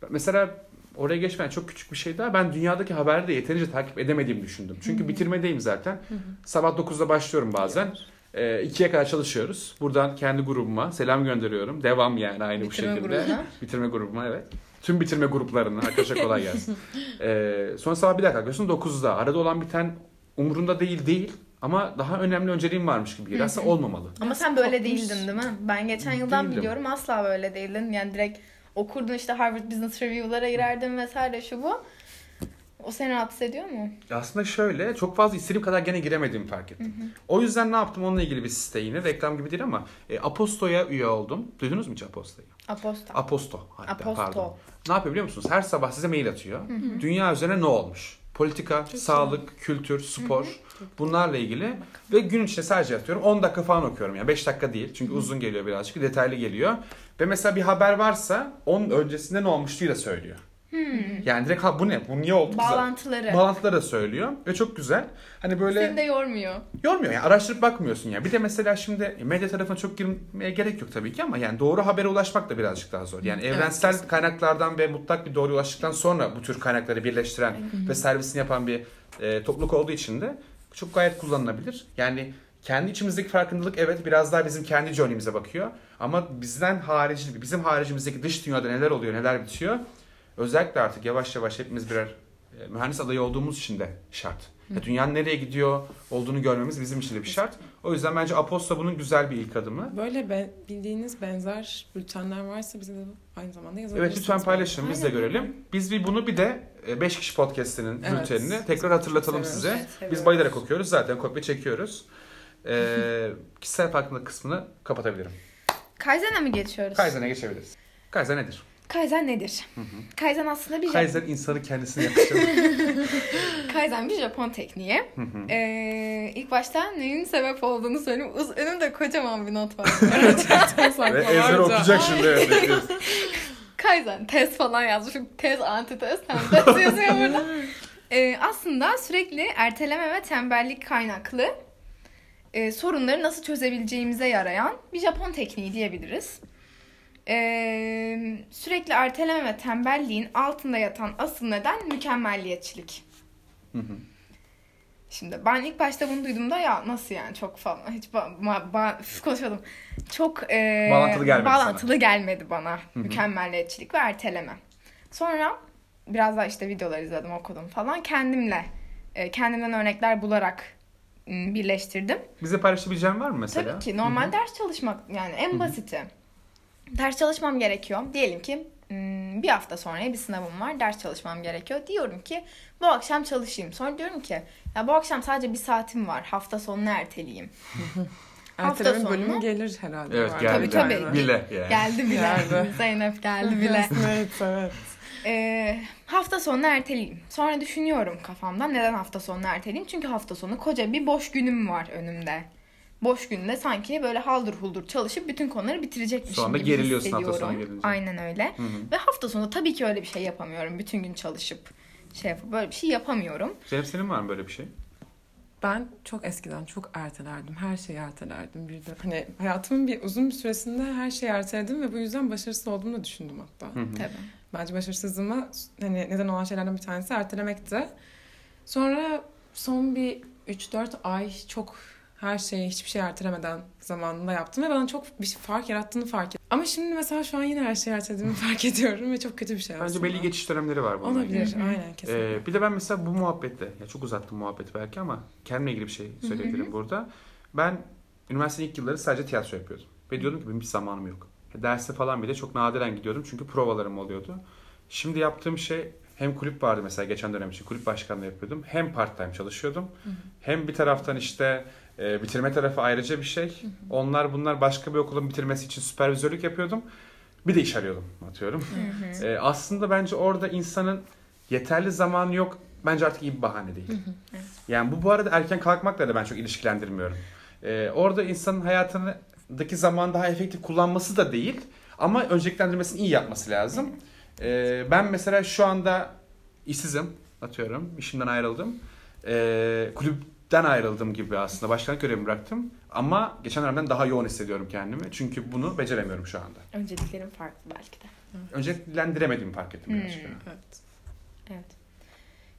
Speaker 3: mesela oraya geçmeyen çok küçük bir şey daha ben dünyadaki haberleri de yeterince takip edemediğimi düşündüm. Çünkü bitirmedeyim zaten. Sabah 9'da başlıyorum bazen. Ee, ikiye kadar çalışıyoruz. Buradan kendi grubuma selam gönderiyorum. Devam yani aynı
Speaker 2: Bitirme
Speaker 3: bu şekilde.
Speaker 2: grubuna.
Speaker 3: bitirme grubuma evet. Tüm bitirme gruplarına arkadaşlar kolay gelsin. Ee, sonra sabah bir dakika kalkıyorsun 9'da. Arada olan biten umurunda değil değil. Ama daha önemli önceliğim varmış gibi. Aslında olmamalı.
Speaker 2: Ama sen böyle değildin değil mi? Ben geçen yıldan
Speaker 3: Değildim.
Speaker 2: biliyorum asla böyle değildin. Yani direkt okurdun işte Harvard Business Review'lara girerdin vesaire şu bu. O seni rahatsız ediyor mu?
Speaker 3: Aslında şöyle çok fazla istediğim kadar gene giremediğimi fark ettim. O yüzden ne yaptım onunla ilgili bir site yine reklam gibi değil ama e, Aposto'ya üye oldum. Duydunuz mu hiç Aposto'yu?
Speaker 2: Aposta.
Speaker 3: Aposto. Hatta,
Speaker 2: Aposto.
Speaker 3: Pardon. Ne yapıyor biliyor musunuz? Her sabah size mail atıyor. Dünya üzerine ne olmuş? Politika, sağlık, kültür, spor bunlarla ilgili. Ve gün içinde sadece atıyorum 10 dakika falan okuyorum. Yani 5 dakika değil. Çünkü uzun geliyor birazcık. Detaylı geliyor. Ve mesela bir haber varsa onun öncesinde ne olmuştu da söylüyor. Yani direkt ha bu ne? Bu niye oldu?
Speaker 2: Bağlantıları.
Speaker 3: Bağlantıları da söylüyor ve çok güzel. Hani böyle
Speaker 2: Seni de yormuyor.
Speaker 3: yormuyor yani araştırıp bakmıyorsun ya. Bir de mesela şimdi medya tarafına çok girmeye gerek yok tabii ki ama yani doğru habere ulaşmak da birazcık daha zor. Yani
Speaker 1: Evet,
Speaker 3: evrensel
Speaker 1: kesinlikle.
Speaker 3: kaynaklardan ve mutlak bir doğruya ulaştıktan sonra bu tür kaynakları birleştiren ve servisini yapan bir e, topluluk olduğu için de çok gayet kullanılabilir. Yani kendi içimizdeki farkındalık evet biraz daha bizim kendi journey'imize bakıyor. Ama bizden harici, bizim haricimizdeki dış dünyada neler oluyor, neler bitiyor. Özellikle artık yavaş yavaş hepimiz birer e, mühendis adayı olduğumuz için de şart. Ya dünyanın nereye gidiyor olduğunu görmemiz bizim için de bir şart. O yüzden bence Aposta bunun güzel bir ilk adımı.
Speaker 1: Böyle be- bildiğiniz benzer bültenler varsa bize de aynı zamanda yazabilirsiniz.
Speaker 3: Evet lütfen paylaşın biz de görelim. Biz bir bunu bir de 5 kişi podcast'inin
Speaker 1: Evet.
Speaker 3: bültenini tekrar hatırlatalım size.
Speaker 2: Evet,
Speaker 3: Biz bayılarak okuyoruz zaten kopya çekiyoruz. Ee, kişisel farkındalık kısmını kapatabilirim.
Speaker 2: Kaizen'e mi geçiyoruz?
Speaker 3: Kaizen'e geçebiliriz. Kaizen nedir?
Speaker 2: Kaizen nedir? Kaizen aslında bir
Speaker 3: Kaizen insanı kendisine yakışır.
Speaker 2: Kaizen bir Japon tekniği. Ee, ilk başta neyin sebep olduğunu söyleyeyim. Uz- önümde kocaman bir not var.
Speaker 3: Ve okuyacak şimdi. Evet.
Speaker 2: Kaizen tez falan yazmışım. Tez, antitez, tez yazıyor burada. Ee, aslında sürekli erteleme ve tembellik kaynaklı e, sorunları nasıl çözebileceğimize yarayan bir Japon tekniği diyebiliriz. Ee, sürekli erteleme ve tembelliğin altında yatan asıl neden mükemmelliyetçilik.
Speaker 3: Hı hı.
Speaker 2: Şimdi ben ilk başta bunu duyduğumda ya nasıl yani çok falan hiç ba- ba- üf, konuşmadım. Çok e,
Speaker 3: Bağlantılı gelmedi
Speaker 2: bağlantılı gelmedi bana mükemmelliyetçilik ve erteleme. Sonra biraz daha işte videolar izledim okudum falan kendimle e, kendimden örnekler bularak birleştirdim.
Speaker 3: Bize paylaşabileceğin var mı mesela?
Speaker 2: Tabii ki normal ders çalışmak yani en basiti. Ders çalışmam gerekiyor. Diyelim ki hmm, bir hafta sonra bir sınavım var. Ders çalışmam gerekiyor. Diyorum ki bu akşam çalışayım. Sonra diyorum ki ya bu akşam sadece bir saatim var. Hafta sonunu erteleyeyim. Hafta
Speaker 1: Erteleme
Speaker 2: sonu
Speaker 1: bölümü gelir herhalde.
Speaker 3: Evet geldi.
Speaker 2: Tabii, tabii.
Speaker 3: Bile yani.
Speaker 2: Geldi bile.
Speaker 1: Geldi.
Speaker 2: Zeynep geldi bile.
Speaker 1: evet evet.
Speaker 2: Ee, hafta sonunu erteleyeyim. Sonra düşünüyorum kafamda neden hafta sonunu erteleyeyim? Çünkü hafta sonu koca bir boş günüm var önümde. Boş günde sanki böyle haldır huldur çalışıp bütün konuları bitirecekmişim
Speaker 3: Sonra
Speaker 2: gibi
Speaker 3: geriliyorsun hafta
Speaker 2: hissediyorum.
Speaker 3: sonu gelince.
Speaker 2: Aynen öyle.
Speaker 3: Hı hı.
Speaker 2: Ve hafta sonu tabii ki öyle bir şey yapamıyorum. Bütün gün çalışıp şey yapıp böyle bir şey yapamıyorum.
Speaker 3: Zeynep senin var mı böyle bir şey?
Speaker 1: Ben çok eskiden çok ertelerdim. Her şeyi ertelerdim bir de. Hani hayatımın bir uzun bir süresinde her şeyi erteledim ve bu yüzden başarısız olduğumu da düşündüm hatta.
Speaker 3: Hı hı.
Speaker 2: Tabii.
Speaker 1: Bence başarısızlığıma hani neden olan şeylerden bir tanesi ertelemekti. Sonra son bir 3-4 ay çok her şeyi hiçbir şey ertelemeden zamanında yaptım ve bana çok bir fark yarattığını fark ettim. Ama şimdi mesela şu an yine her şeyi ertelediğimi fark ediyorum ve çok kötü bir şey
Speaker 3: Bence
Speaker 1: aslında.
Speaker 3: belli geçiş dönemleri var ilgili.
Speaker 1: Olabilir,
Speaker 2: Hı hı.
Speaker 1: aynen kesinlikle.
Speaker 3: Ee, bir de ben mesela bu muhabbette, ya çok uzattım muhabbeti belki ama kendimle ilgili bir şey söyleyebilirim burada. Ben üniversitenin ilk yılları sadece tiyatro yapıyordum. Ve diyordum ki benim hiç zamanım yok. Derse falan bile çok nadiren gidiyordum çünkü provalarım oluyordu. Şimdi yaptığım şey hem kulüp vardı mesela geçen dönem için kulüp başkanlığı yapıyordum. Hem part time çalışıyordum. Hem bir taraftan işte e, bitirme tarafı ayrıca bir şey. Onlar bunlar başka bir okulun bitirmesi için süpervizörlük yapıyordum. Bir de iş arıyordum atıyorum. E, aslında bence orada insanın yeterli zamanı yok. Bence artık iyi bir bahane değil. Yani bu bu arada erken kalkmakla da ben çok ilişkilendirmiyorum. E, orada insanın hayatındaki zaman daha efektif kullanması da değil. Ama önceliklendirmesini iyi yapması lazım. E, ben mesela şu anda işsizim atıyorum. İşimden ayrıldım. E, kulüpten ayrıldım gibi aslında. Başkanlık görevimi bıraktım. Ama geçen dönemden daha yoğun hissediyorum kendimi. Çünkü bunu beceremiyorum şu anda.
Speaker 2: Önceliklerim farklı belki de.
Speaker 3: Önceliklendiremediğimi fark ettim
Speaker 2: Hmm.
Speaker 3: birazcık.
Speaker 1: Evet.
Speaker 2: Evet.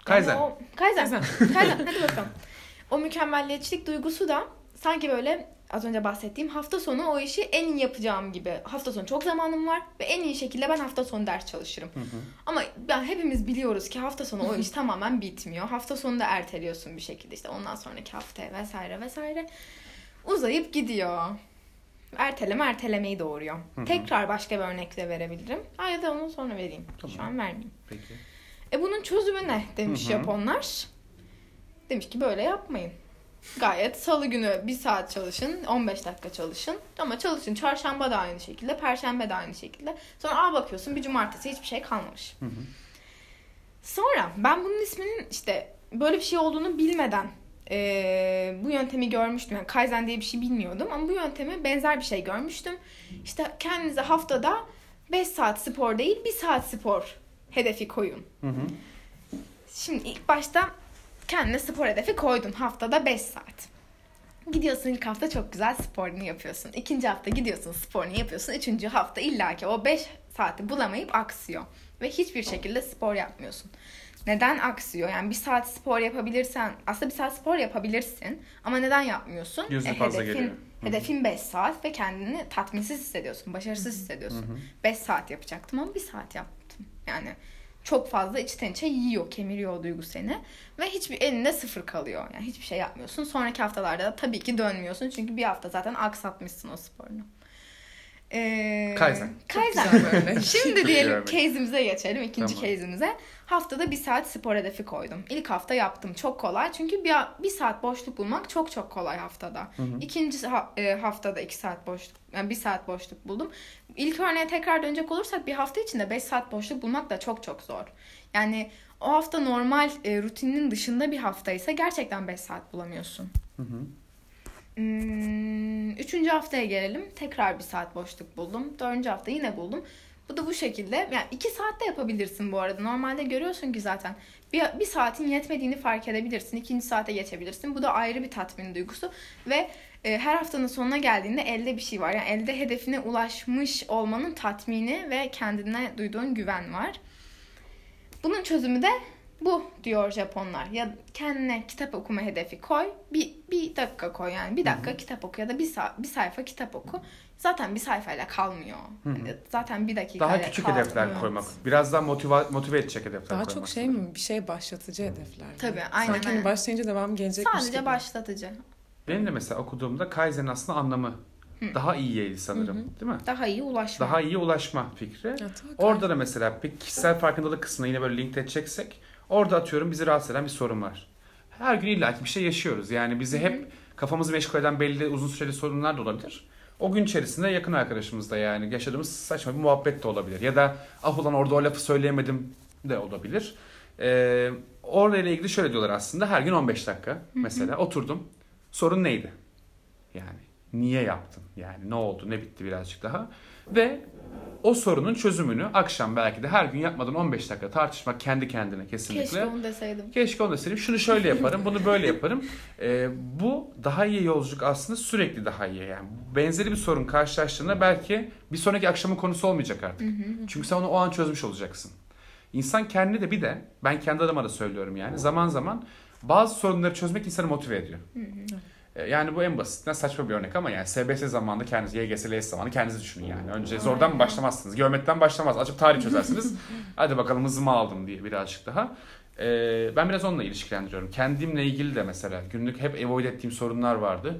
Speaker 3: Kaizen.
Speaker 2: Yani o, Kaizen.
Speaker 1: Kaizen.
Speaker 2: Kaizen. Hadi bakalım. O mükemmelliyetçilik duygusu da sanki böyle az önce bahsettiğim hafta sonu o işi en iyi yapacağım gibi. Hafta sonu çok zamanım var ve en iyi şekilde ben hafta sonu ders çalışırım. Ama ben hepimiz biliyoruz ki hafta sonu o iş tamamen bitmiyor. Hafta sonu da erteliyorsun bir şekilde işte ondan sonraki haftaya vesaire vesaire. Uzayıp gidiyor. Erteleme ertelemeyi doğuruyor. Tekrar başka bir örnekle verebilirim. Ya da onu sonra vereyim.
Speaker 3: Tamam.
Speaker 2: Şu an vermeyeyim.
Speaker 3: Peki.
Speaker 2: E bunun çözümü ne demiş
Speaker 3: Hı hı.
Speaker 2: Japonlar. Demiş ki böyle yapmayın. Gayet salı günü bir saat çalışın, 15 dakika çalışın. Ama çalışın çarşamba da aynı şekilde, perşembe de aynı şekilde. Sonra aa bakıyorsun bir cumartesi hiçbir şey kalmamış.
Speaker 3: Hı hı.
Speaker 2: Sonra ben bunun isminin işte böyle bir şey olduğunu bilmeden eee, bu yöntemi görmüştüm. Yani Kaizen diye bir şey bilmiyordum ama bu yöntemi benzer bir şey görmüştüm. İşte kendinize haftada 5 saat spor değil 1 saat spor hedefi koyun.
Speaker 3: Hı hı.
Speaker 2: Şimdi ilk başta kendine spor hedefi koydun. Haftada 5 saat. Gidiyorsun ilk hafta çok güzel sporunu yapıyorsun. İkinci hafta gidiyorsun sporunu yapıyorsun. Üçüncü hafta illaki o 5 saati bulamayıp aksıyor. Ve hiçbir şekilde spor yapmıyorsun. Neden aksıyor? Yani bir saat spor yapabilirsen, aslında bir saat spor yapabilirsin ama neden yapmıyorsun? E,
Speaker 3: Gözün fazla
Speaker 2: hedefin,
Speaker 3: geliyor.
Speaker 2: Hedefin 5 saat ve kendini tatminsiz hissediyorsun, başarısız hissediyorsun. 5 saat yapacaktım ama bir saat yaptım. Yani çok fazla içten içe yiyor, kemiriyor o duygu seni. Ve hiçbir elinde sıfır kalıyor. Yani hiçbir şey yapmıyorsun. Sonraki haftalarda da tabii ki dönmüyorsun. Çünkü bir hafta zaten aksatmışsın o sporunu. Ee,
Speaker 3: Kaizen.
Speaker 2: Kaizen. Şimdi diyelim case'imize geçelim. ikinci
Speaker 3: Tamam.
Speaker 2: case'imize. Haftada bir saat spor hedefi koydum. İlk hafta yaptım. Çok kolay. Çünkü bir, bir saat boşluk bulmak çok çok kolay haftada. İkinci ha- e, haftada iki saat boşluk, yani bir saat boşluk buldum. İlk örneğe tekrar dönecek olursak bir hafta içinde beş saat boşluk bulmak da çok çok zor. Yani o hafta normal e, rutininin dışında bir haftaysa gerçekten 5 saat bulamıyorsun. Hmm, üçüncü haftaya gelelim. Tekrar bir saat boşluk buldum. Dördüncü hafta yine buldum. Bu da bu şekilde. Yani iki saatte yapabilirsin bu arada. Normalde görüyorsun ki zaten bir, bir saatin yetmediğini fark edebilirsin. İkinci saate geçebilirsin. Bu da ayrı bir tatmin duygusu. Ve e, her haftanın sonuna geldiğinde elde bir şey var. Yani elde hedefine ulaşmış olmanın tatmini ve kendine duyduğun güven var. Bunun çözümü de bu diyor Japonlar. Ya kendine kitap okuma hedefi koy. Bir, bir dakika koy yani. Bir dakika kitap oku ya da bir, sa- bir sayfa kitap oku. Zaten bir sayfayla kalmıyor. Yani zaten bir dakika
Speaker 3: Daha küçük hedefler koymak. Biraz daha motive, motive edecek hedefler
Speaker 1: Daha
Speaker 3: koymak.
Speaker 1: çok şey mi? Bir şey başlatıcı hedefler.
Speaker 2: Tabii, aynen,
Speaker 1: Sanki hani başlayınca devam gelecekmiş
Speaker 2: Sadece
Speaker 1: gibi.
Speaker 2: başlatıcı.
Speaker 3: Benim de mesela okuduğumda Kaizen'in aslında anlamı daha iyiydi sanırım. Değil mi?
Speaker 2: Daha iyi ulaşma.
Speaker 3: Daha iyi ulaşma fikri.
Speaker 1: Ya.
Speaker 3: Orada da mesela bir kişisel farkındalık kısmına yine böyle link edeceksek orada atıyorum bizi rahatsız eden bir sorun var. Her gün illaki bir şey yaşıyoruz. Yani bizi hep kafamızı meşgul eden belli uzun süreli sorunlar da olabilir. O gün içerisinde yakın arkadaşımızda yani yaşadığımız saçma bir muhabbet de olabilir. Ya da ah ulan orada o lafı söyleyemedim de olabilir. Ee, orayla ilgili şöyle diyorlar aslında her gün 15 dakika mesela oturdum. Sorun neydi? Yani niye yaptın? Yani ne oldu, ne bitti birazcık daha. Ve o sorunun çözümünü akşam belki de her gün yapmadan 15 dakika tartışmak kendi kendine kesinlikle.
Speaker 2: Keşke onu deseydim.
Speaker 3: Keşke onu da söyleyeyim. Şunu şöyle yaparım, bunu böyle yaparım. Ee, bu daha iyi yolculuk aslında sürekli daha iyi. Yani benzeri bir sorun karşılaştığında belki bir sonraki akşamın konusu olmayacak artık. Çünkü sen onu o an çözmüş olacaksın. İnsan kendini de bir de ben kendi adıma da söylüyorum yani zaman zaman bazı sorunları çözmek insanı motive ediyor. Ee, Yani bu en basitinden saçma bir örnek ama yani SBS zamanında kendiniz, YGS, LS zamanı kendinizi düşünün yani. Önce zordan mı başlamazsınız? Geometriden başlamaz. Açıp tarih çözersiniz. Hadi bakalım hızımı aldım diye birazcık daha. Ee, ben biraz onunla ilişkilendiriyorum. Kendimle ilgili de mesela günlük hep avoid ettiğim sorunlar vardı.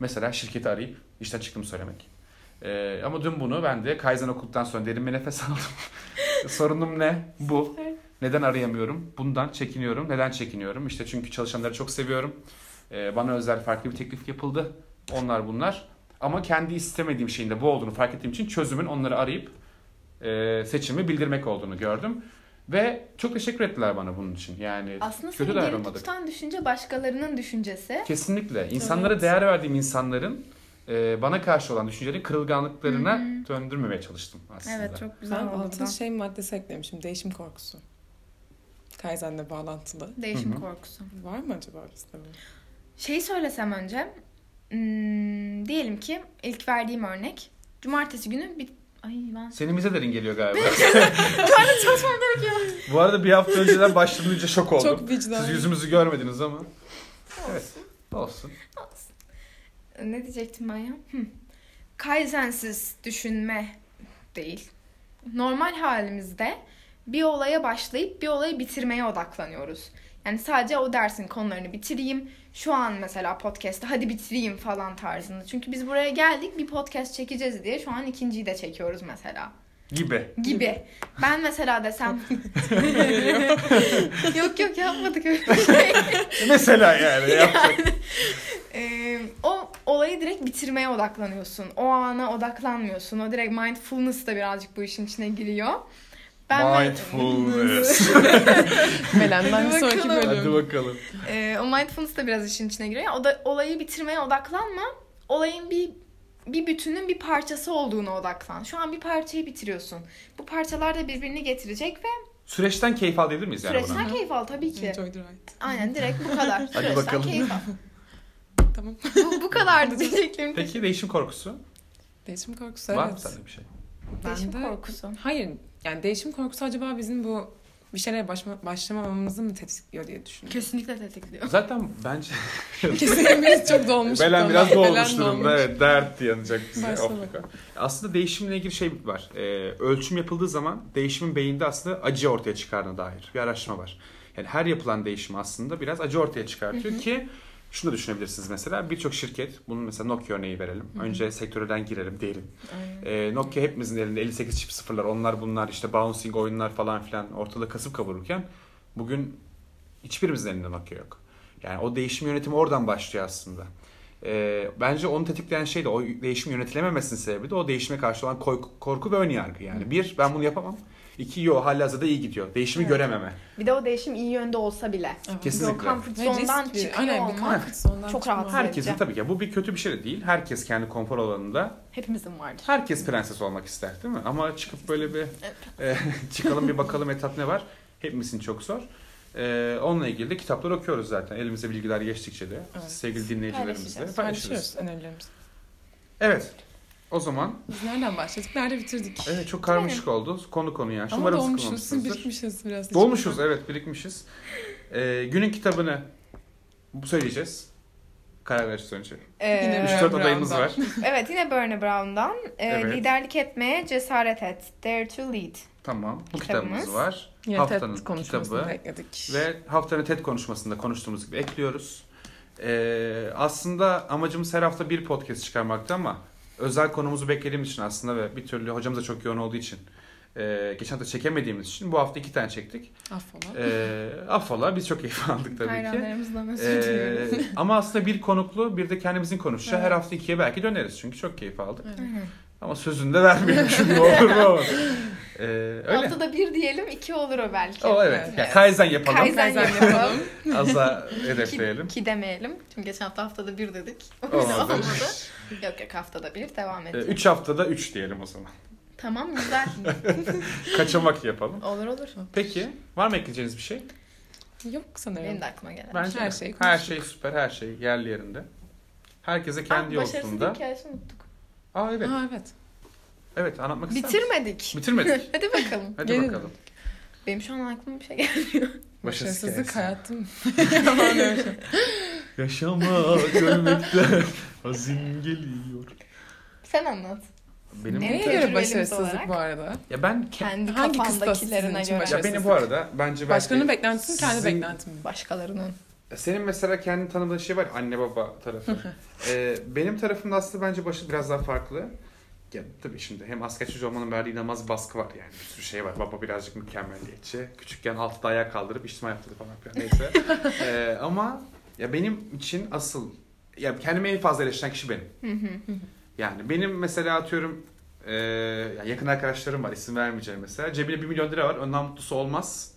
Speaker 3: Mesela şirketi arayıp işten çıktığımı söylemek. Ee, ama dün bunu ben de Kaizen okuduktan sonra derin bir nefes aldım. Sorunum ne? Bu. Neden arayamıyorum? Bundan çekiniyorum. Neden çekiniyorum? İşte çünkü çalışanları çok seviyorum. Ee, bana özel farklı bir teklif yapıldı. Onlar bunlar. Ama kendi istemediğim şeyin de bu olduğunu fark ettiğim için çözümün onları arayıp e, seçimi bildirmek olduğunu gördüm. Ve çok teşekkür ettiler bana bunun için. Yani
Speaker 2: Aslında
Speaker 3: kötü
Speaker 2: seni geri tutan düşünce başkalarının düşüncesi.
Speaker 3: Kesinlikle. İnsanlara
Speaker 1: Evet.
Speaker 3: değer verdiğim insanların e, bana karşı olan düşünceleri kırılganlıklarına döndürmemeye çalıştım aslında.
Speaker 2: Evet çok güzel
Speaker 1: Ben
Speaker 2: oldu.
Speaker 1: altın şey maddesi eklemişim. Değişim korkusu. Kaizen'le bağlantılı.
Speaker 2: Değişim
Speaker 3: Hı hı.
Speaker 2: korkusu.
Speaker 1: Var mı acaba bizde bu?
Speaker 2: Şeyi söylesem önce. hmm, diyelim ki ilk verdiğim örnek. Cumartesi günü bir... Ay ben...
Speaker 3: Senin bize derin geliyor galiba.
Speaker 2: Ben de çalışmam gerekiyor.
Speaker 3: Bu arada bir hafta önceden başladığınca şok oldum.
Speaker 1: Çok vicdan.
Speaker 3: Siz yüzümüzü görmediniz ama. Evet. Olsun.
Speaker 2: Ne diyecektim ben ya? Hı. Kaizensiz düşünme değil. Normal halimizde bir olaya başlayıp bir olayı bitirmeye odaklanıyoruz. Yani sadece o dersin konularını bitireyim. Şu an mesela podcast'te hadi bitireyim falan tarzında. Çünkü biz buraya geldik bir podcast çekeceğiz diye şu an ikinciyi de çekiyoruz mesela.
Speaker 3: Gibi.
Speaker 2: Gibi. Ben mesela desem... yok yok yapmadık öyle şey.
Speaker 3: Mesela yani. yapacak.
Speaker 2: Ee, o olayı direkt bitirmeye odaklanıyorsun. O ana odaklanmıyorsun. O direkt mindfulness da birazcık bu işin içine giriyor.
Speaker 3: Mindfulness.
Speaker 1: Melen'den bir
Speaker 2: Hadi
Speaker 1: sonraki
Speaker 2: bakalım.
Speaker 3: Hadi
Speaker 1: bölüm.
Speaker 3: bakalım.
Speaker 2: Ee, o mindfulness da biraz işin içine giriyor. O da olayı bitirmeye odaklanma. Olayın bir bir bütünün bir parçası olduğuna odaklan. Şu an bir parçayı bitiriyorsun. Bu parçalar da birbirini getirecek ve
Speaker 3: Süreçten keyif al diyebilir miyiz yani buna?
Speaker 2: süreçten keyif al tabii ki.
Speaker 1: Enjoy the ride.
Speaker 2: Aynen direkt bu kadar. Süreçten
Speaker 3: bakalım.
Speaker 2: keyif al.
Speaker 1: Tamam.
Speaker 2: Bu, bu kadardı diyeceklerim.
Speaker 3: Peki değişim korkusu?
Speaker 1: Değişim korkusu
Speaker 3: Var mı
Speaker 1: evet.
Speaker 3: sende bir şey?
Speaker 2: Değişim
Speaker 1: Bende-
Speaker 2: korkusu.
Speaker 1: Hayır. Yani değişim korkusu acaba bizim bu bir şeylere başma, başlamamamızı mı tetikliyor diye düşünüyorum.
Speaker 2: Kesinlikle tetikliyor.
Speaker 3: Zaten bence
Speaker 1: Kesin biz çok dolmuş.
Speaker 3: Belen biraz
Speaker 1: Belen
Speaker 3: dolmuş durumda.
Speaker 1: dolmuş.
Speaker 3: Evet, dert yanacak bize. Afrika. Aslında değişimle ilgili şey var. Ee, ölçüm yapıldığı zaman değişimin beyinde aslında acı ortaya çıkardığına dair bir araştırma var. Yani her yapılan değişim aslında biraz acı ortaya çıkartıyor ki şunu da düşünebilirsiniz mesela birçok şirket, bunun mesela Nokia örneği verelim. Önce sektörden girelim derin. Ee, Nokia hepimizin elinde 58 çip sıfırlar, onlar bunlar işte bouncing oyunlar falan filan ortada kasıp kavururken bugün hiçbirimizin elinde Nokia yok. Yani o değişim yönetimi oradan başlıyor aslında. Ee, bence onu tetikleyen şey de o değişim yönetilememesinin sebebi de o değişime karşı olan korku ve ön yargı. Yani bir, ben bunu yapamam. İki, yo halihazırda iyi gidiyor. Değişimi
Speaker 2: Evet.
Speaker 3: görememe.
Speaker 2: Bir de o değişim iyi yönde olsa bile.
Speaker 1: Evet.
Speaker 3: Kesinlikle.
Speaker 2: O comfort zone'dan çıkıyor
Speaker 1: Aynen,
Speaker 2: olmak
Speaker 1: comfort zone'dan
Speaker 2: çok rahatsız
Speaker 3: Herkesin tabii ki bu bir kötü bir şey de değil. Herkes kendi konfor alanında
Speaker 2: Hepimizin vardır.
Speaker 3: Herkes prenses olmak ister değil mi? Ama çıkıp böyle bir e, çıkalım bir bakalım etap ne var. Hepimizin çok zor. E, onunla ilgili de kitaplar okuyoruz zaten. Elimize bilgiler geçtikçe de
Speaker 1: Evet.
Speaker 3: sevgili dinleyicilerimizle paylaşırız.
Speaker 1: Paylaşıyoruz önerilerimizi.
Speaker 3: Evet. O zaman
Speaker 1: Biz nereden başladık? Nerede bitirdik?
Speaker 3: evet çok karmaşık oldu. Konu konu yani.
Speaker 1: Ama dolmuşuz, birikmişiz biraz.
Speaker 3: Dolmuşuz evet birikmişiz. E, günün kitabını bu söyleyeceğiz. Karar vereceğiz önce.
Speaker 2: Ee,
Speaker 1: Yine
Speaker 3: 3-4
Speaker 1: Brown'dan.
Speaker 3: adayımız var.
Speaker 2: evet yine Bernie Brown'dan e,
Speaker 3: Evet.
Speaker 2: liderlik etmeye cesaret et. Dare to lead.
Speaker 3: Tamam. Bu
Speaker 2: Kitabımız.
Speaker 3: kitabımız var.
Speaker 1: Yine
Speaker 3: Haftanın
Speaker 1: TED
Speaker 3: kitabı.
Speaker 1: ekledik.
Speaker 3: Ve haftanın TED konuşmasında konuştuğumuz gibi ekliyoruz. Ee, aslında amacımız her hafta bir podcast çıkarmaktı ama özel konumuzu beklediğimiz için aslında ve bir türlü hocamız da çok yoğun olduğu için e, geçen hafta çekemediğimiz için bu hafta iki tane çektik.
Speaker 1: Affola.
Speaker 3: E, affola biz çok keyif aldık tabii ki.
Speaker 2: Hayranlarımızdan
Speaker 3: E, ama aslında bir konuklu bir de kendimizin konuşacağı her
Speaker 2: Evet.
Speaker 3: hafta ikiye belki döneriz çünkü çok keyif aldık.
Speaker 1: Evet.
Speaker 3: Ama sözünü de vermeyelim şimdi olur mu olur. E, öyle.
Speaker 2: Haftada bir diyelim iki olur o belki.
Speaker 3: O evet.
Speaker 1: Evet.
Speaker 3: Ya, Kaizen yapalım.
Speaker 2: Kaizen
Speaker 1: Kaizen
Speaker 2: yapalım.
Speaker 3: Az daha
Speaker 2: ki,
Speaker 3: hedefleyelim.
Speaker 2: ki demeyelim. Çünkü geçen hafta haftada bir dedik. O
Speaker 3: Olmadı.
Speaker 2: olmadı. yok yok haftada bir devam
Speaker 3: E,
Speaker 2: edeceğiz.
Speaker 3: üç haftada üç diyelim o zaman.
Speaker 2: Tamam güzel.
Speaker 3: Kaçamak yapalım.
Speaker 2: olur olur.
Speaker 3: Peki var mı ekleyeceğiniz bir şey?
Speaker 1: Yok sanırım.
Speaker 2: Benim de aklıma gelen.
Speaker 3: Bence
Speaker 1: Her
Speaker 3: de.
Speaker 1: şeyi
Speaker 3: her şey süper, her şey yerli yerinde. Herkese kendi
Speaker 2: Aa, başarısız
Speaker 3: yolculuğunda.
Speaker 2: hikayesi unuttuk.
Speaker 3: Aa evet.
Speaker 1: Aa evet.
Speaker 3: Evet anlatmak ister misin?
Speaker 2: Bitirmedik.
Speaker 3: Bitirmedik.
Speaker 2: Hadi bakalım.
Speaker 3: Hadi
Speaker 1: Gelin.
Speaker 3: bakalım.
Speaker 2: Benim şu an aklıma bir şey gelmiyor.
Speaker 3: Başarısız
Speaker 1: Başarısızlık hayatım. Yalan öyle şey.
Speaker 3: Yaşamak ölmekten hazin geliyor.
Speaker 2: Sen anlat.
Speaker 3: Benim
Speaker 2: Ne?
Speaker 1: Neye
Speaker 2: tecrübelimiz
Speaker 1: göre başarısızlık
Speaker 2: olarak.
Speaker 1: bu arada?
Speaker 3: ya ben
Speaker 2: Kendi
Speaker 1: Hangi kıstas
Speaker 2: kafandakilerine
Speaker 1: sizin için
Speaker 2: göre.
Speaker 3: ya benim bu arada bence belki
Speaker 1: Başkanın beklentisi mi kendi
Speaker 3: sizin-
Speaker 1: beklentim mi?
Speaker 2: Başkalarının.
Speaker 3: Senin mesela kendi tanıdığın şey var anne baba tarafı. Ee, benim tarafımda aslında bence başı biraz daha farklı. Ya tabii şimdi hem asker çocuğu olmanın verdiği bir baskı var yani bir sürü şey var. Baba birazcık mükemmelliyetçi. Küçükken altıda ayağa kaldırıp içtima yaptırdı falan filan neyse. Ee, ama ya benim için asıl ya kendimi en fazla eleştiren kişi benim. Yani benim mesela atıyorum e, ya yakın arkadaşlarım var isim vermeyeceğim mesela. Cebine 1 milyon lira var ondan mutlusu olmaz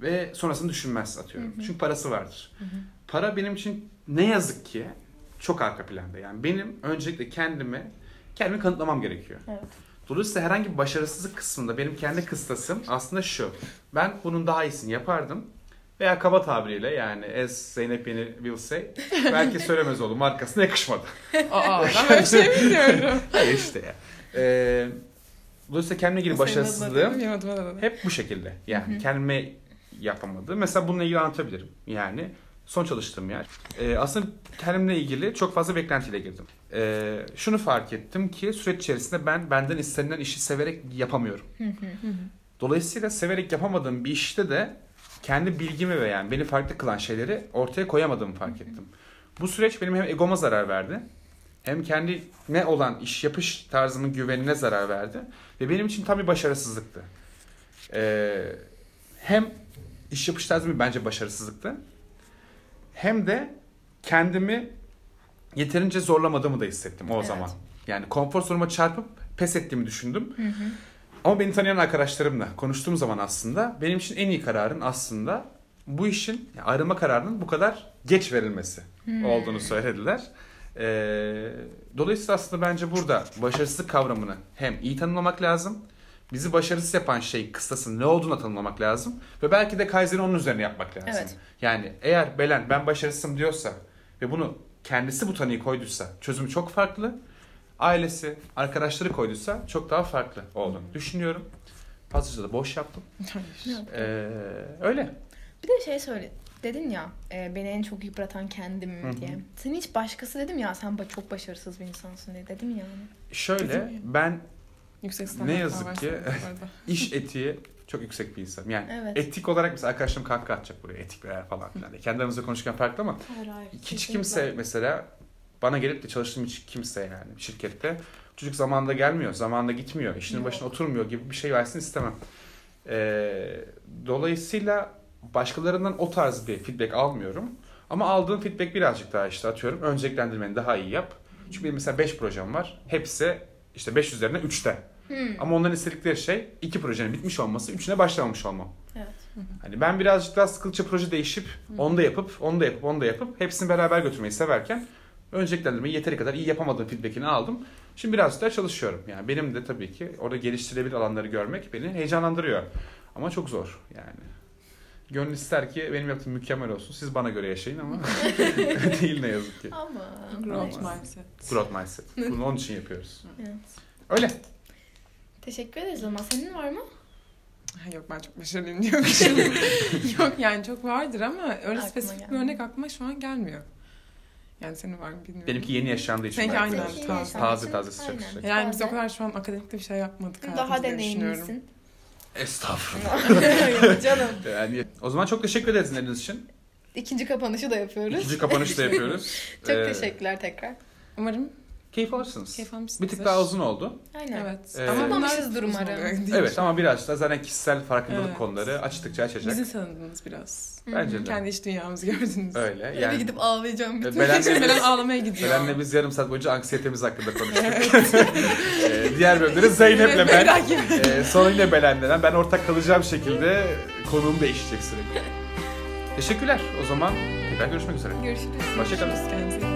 Speaker 3: ve sonrasını düşünmez atıyorum. Çünkü parası vardır. Para benim için ne yazık ki çok arka planda. Yani benim öncelikle kendimi kendimi kanıtlamam gerekiyor.
Speaker 2: Evet.
Speaker 3: Dolayısıyla herhangi bir başarısızlık kısmında benim kendi kıstasım aslında şu. Ben bunun daha iyisini yapardım. Veya kaba tabiriyle yani as Zeynep Yeni will say belki söylemez oğlum markasına yakışmadı.
Speaker 1: Aa ben böyle şey bilmiyorum.
Speaker 3: Hayır işte ya. Ee, dolayısıyla kendime ilgili başarısızlığım hep bu şekilde. Yani kendime yapamadım. Mesela bununla ilgili anlatabilirim. Yani son çalıştığım yer. Ee, aslında kendimle ilgili çok fazla beklentiyle girdim. Ee, şunu fark ettim ki süreç içerisinde ben benden istenilen işi severek yapamıyorum. Dolayısıyla severek yapamadığım bir işte de kendi bilgimi ve yani beni farklı kılan şeyleri ortaya koyamadığımı fark ettim. Bu süreç benim hem egoma zarar verdi hem kendime olan iş yapış tarzımın güvenine zarar verdi ve benim için tam bir başarısızlıktı. Ee, hem iş yapış tarzım bence başarısızlıktı hem de kendimi yeterince zorlamadığımı da hissettim o
Speaker 2: Evet.
Speaker 3: zaman. Yani konfor zonuma çarpıp pes ettiğimi düşündüm.
Speaker 2: Hı hı.
Speaker 3: Ama beni tanıyan arkadaşlarımla konuştuğum zaman aslında benim için en iyi kararın aslında bu işin yani ayrılma kararının bu kadar geç verilmesi
Speaker 2: Hmm.
Speaker 3: olduğunu söylediler. Ee, dolayısıyla aslında bence burada başarısızlık kavramını hem iyi tanımlamak lazım. Bizi başarısız yapan şey kıstasın ne olduğunu tanımlamak lazım. Ve belki de Kaizen'i onun üzerine yapmak lazım.
Speaker 2: Evet.
Speaker 3: Yani eğer Belen ben başarısızım diyorsa ve bunu kendisi bu tanıyı koyduysa çözümü çok farklı. Ailesi, arkadaşları koyduysa çok daha farklı olduğunu düşünüyorum. Fazlaca da boş yaptım. Ee, öyle.
Speaker 2: Bir de şey söyle. Dedin ya e, beni en çok yıpratan kendim
Speaker 3: Hı hı.
Speaker 2: diye. Sen hiç başkası dedim ya sen çok başarısız bir insansın diye. Dedim yani.
Speaker 3: Şöyle
Speaker 1: Dedim ya.
Speaker 3: ben
Speaker 1: Yüksek
Speaker 3: Ne yazık
Speaker 1: var
Speaker 3: ki- iş etiği çok yüksek bir insanım. Yani
Speaker 2: Evet.
Speaker 3: etik olarak mesela arkadaşlarım kahkaha atacak buraya etik veya falan filan diye. Kendi aramızda konuşurken farklı ama
Speaker 2: Hayır hayır.
Speaker 3: hiç kimse mesela bana gelip de çalıştığım hiç kimse yani şirkette çocuk zamanında gelmiyor, zamanında gitmiyor, işinin
Speaker 2: Yok.
Speaker 3: başına oturmuyor gibi bir şey versin istemem. Ee, dolayısıyla başkalarından o tarz bir feedback almıyorum. Ama aldığım feedback birazcık daha işte atıyorum önceliklendirmeni daha iyi yap. Çünkü benim mesela 5 projem var. Hepsi işte 5 üzerinden 3'te.
Speaker 2: Hmm.
Speaker 3: Ama onların istedikleri şey iki projenin bitmiş olması, üçüne başlamamış olmam.
Speaker 2: Evet.
Speaker 3: Hani ben birazcık daha sıkıldıkça proje değişip, onu da yapıp, onu da yapıp, onu da yapıp hepsini beraber götürmeyi severken önceliklendirmeyi yeteri kadar iyi yapamadığım feedbackini aldım. Şimdi birazcık daha çalışıyorum. Yani benim de tabii ki orada geliştirilebilir alanları görmek beni heyecanlandırıyor. Ama çok zor yani. Gönül ister ki benim yaptığım mükemmel olsun. Siz bana göre yaşayın ama değil ne yazık ki.
Speaker 2: Ama.
Speaker 1: Growth mindset.
Speaker 3: Growth mindset. Bunu onun için yapıyoruz.
Speaker 2: Evet.
Speaker 3: Öyle.
Speaker 2: Teşekkür ederiz o zaman. Senin var mı?
Speaker 1: Yok ben çok başarılıyım diyormuşum. Yok yani çok vardır ama öyle
Speaker 2: Aklıma
Speaker 1: spesifik bir
Speaker 2: gelmiyor.
Speaker 1: örnek aklıma şu an gelmiyor. Yani senin var mı bilmiyorum.
Speaker 3: Benimki yeni yaşandığı için.
Speaker 1: Seninki aynen, taze.
Speaker 2: yaşam
Speaker 3: Taze
Speaker 2: için-
Speaker 3: taze sıcak
Speaker 2: Aynen.
Speaker 3: sıcak.
Speaker 1: Yani biz o kadar şu an akademikte bir şey yapmadık.
Speaker 2: Daha deneyimlisin.
Speaker 3: Estağfurullah.
Speaker 2: Yok canım.
Speaker 3: Yani, o zaman çok teşekkür ederiz dinlediğiniz için.
Speaker 2: İkinci kapanışı da yapıyoruz.
Speaker 3: İkinci kapanışı da yapıyoruz.
Speaker 2: Çok
Speaker 3: Ee,
Speaker 2: teşekkürler tekrar.
Speaker 1: Umarım
Speaker 3: Keyif alırsınız.
Speaker 1: keyif
Speaker 3: Bir
Speaker 1: almışsınızdır.
Speaker 3: tık daha uzun oldu.
Speaker 2: Aynen.
Speaker 1: Evet.
Speaker 3: Ee,
Speaker 1: Ama bunlar
Speaker 2: umarım.
Speaker 3: Evet ama biraz da zaten kişisel farkındalık
Speaker 1: Evet.
Speaker 3: konuları açtıkça açacak.
Speaker 1: Bizi tanıdınız biraz.
Speaker 3: Bence de.
Speaker 1: Kendi iç dünyamızı gördünüz.
Speaker 3: Öyle.
Speaker 2: Eve
Speaker 3: Yani
Speaker 2: gidip ağlayacağım. bütün.
Speaker 3: Belen'le
Speaker 1: Beren
Speaker 3: biz,
Speaker 1: ağlamaya gidiyor.
Speaker 3: Belen'le biz yarım saat boyunca anksiyetemiz hakkında konuştuk. Ee, diğer bölümleri Zeynep'le ben. Ee, sonra yine Belen'le ben ortak kalacağım şekilde konuğum değişecek sürekli. Teşekkürler. O zaman tekrar görüşmek üzere.
Speaker 2: Görüşürüz.
Speaker 3: Hoşçakalın.
Speaker 1: Kendinize.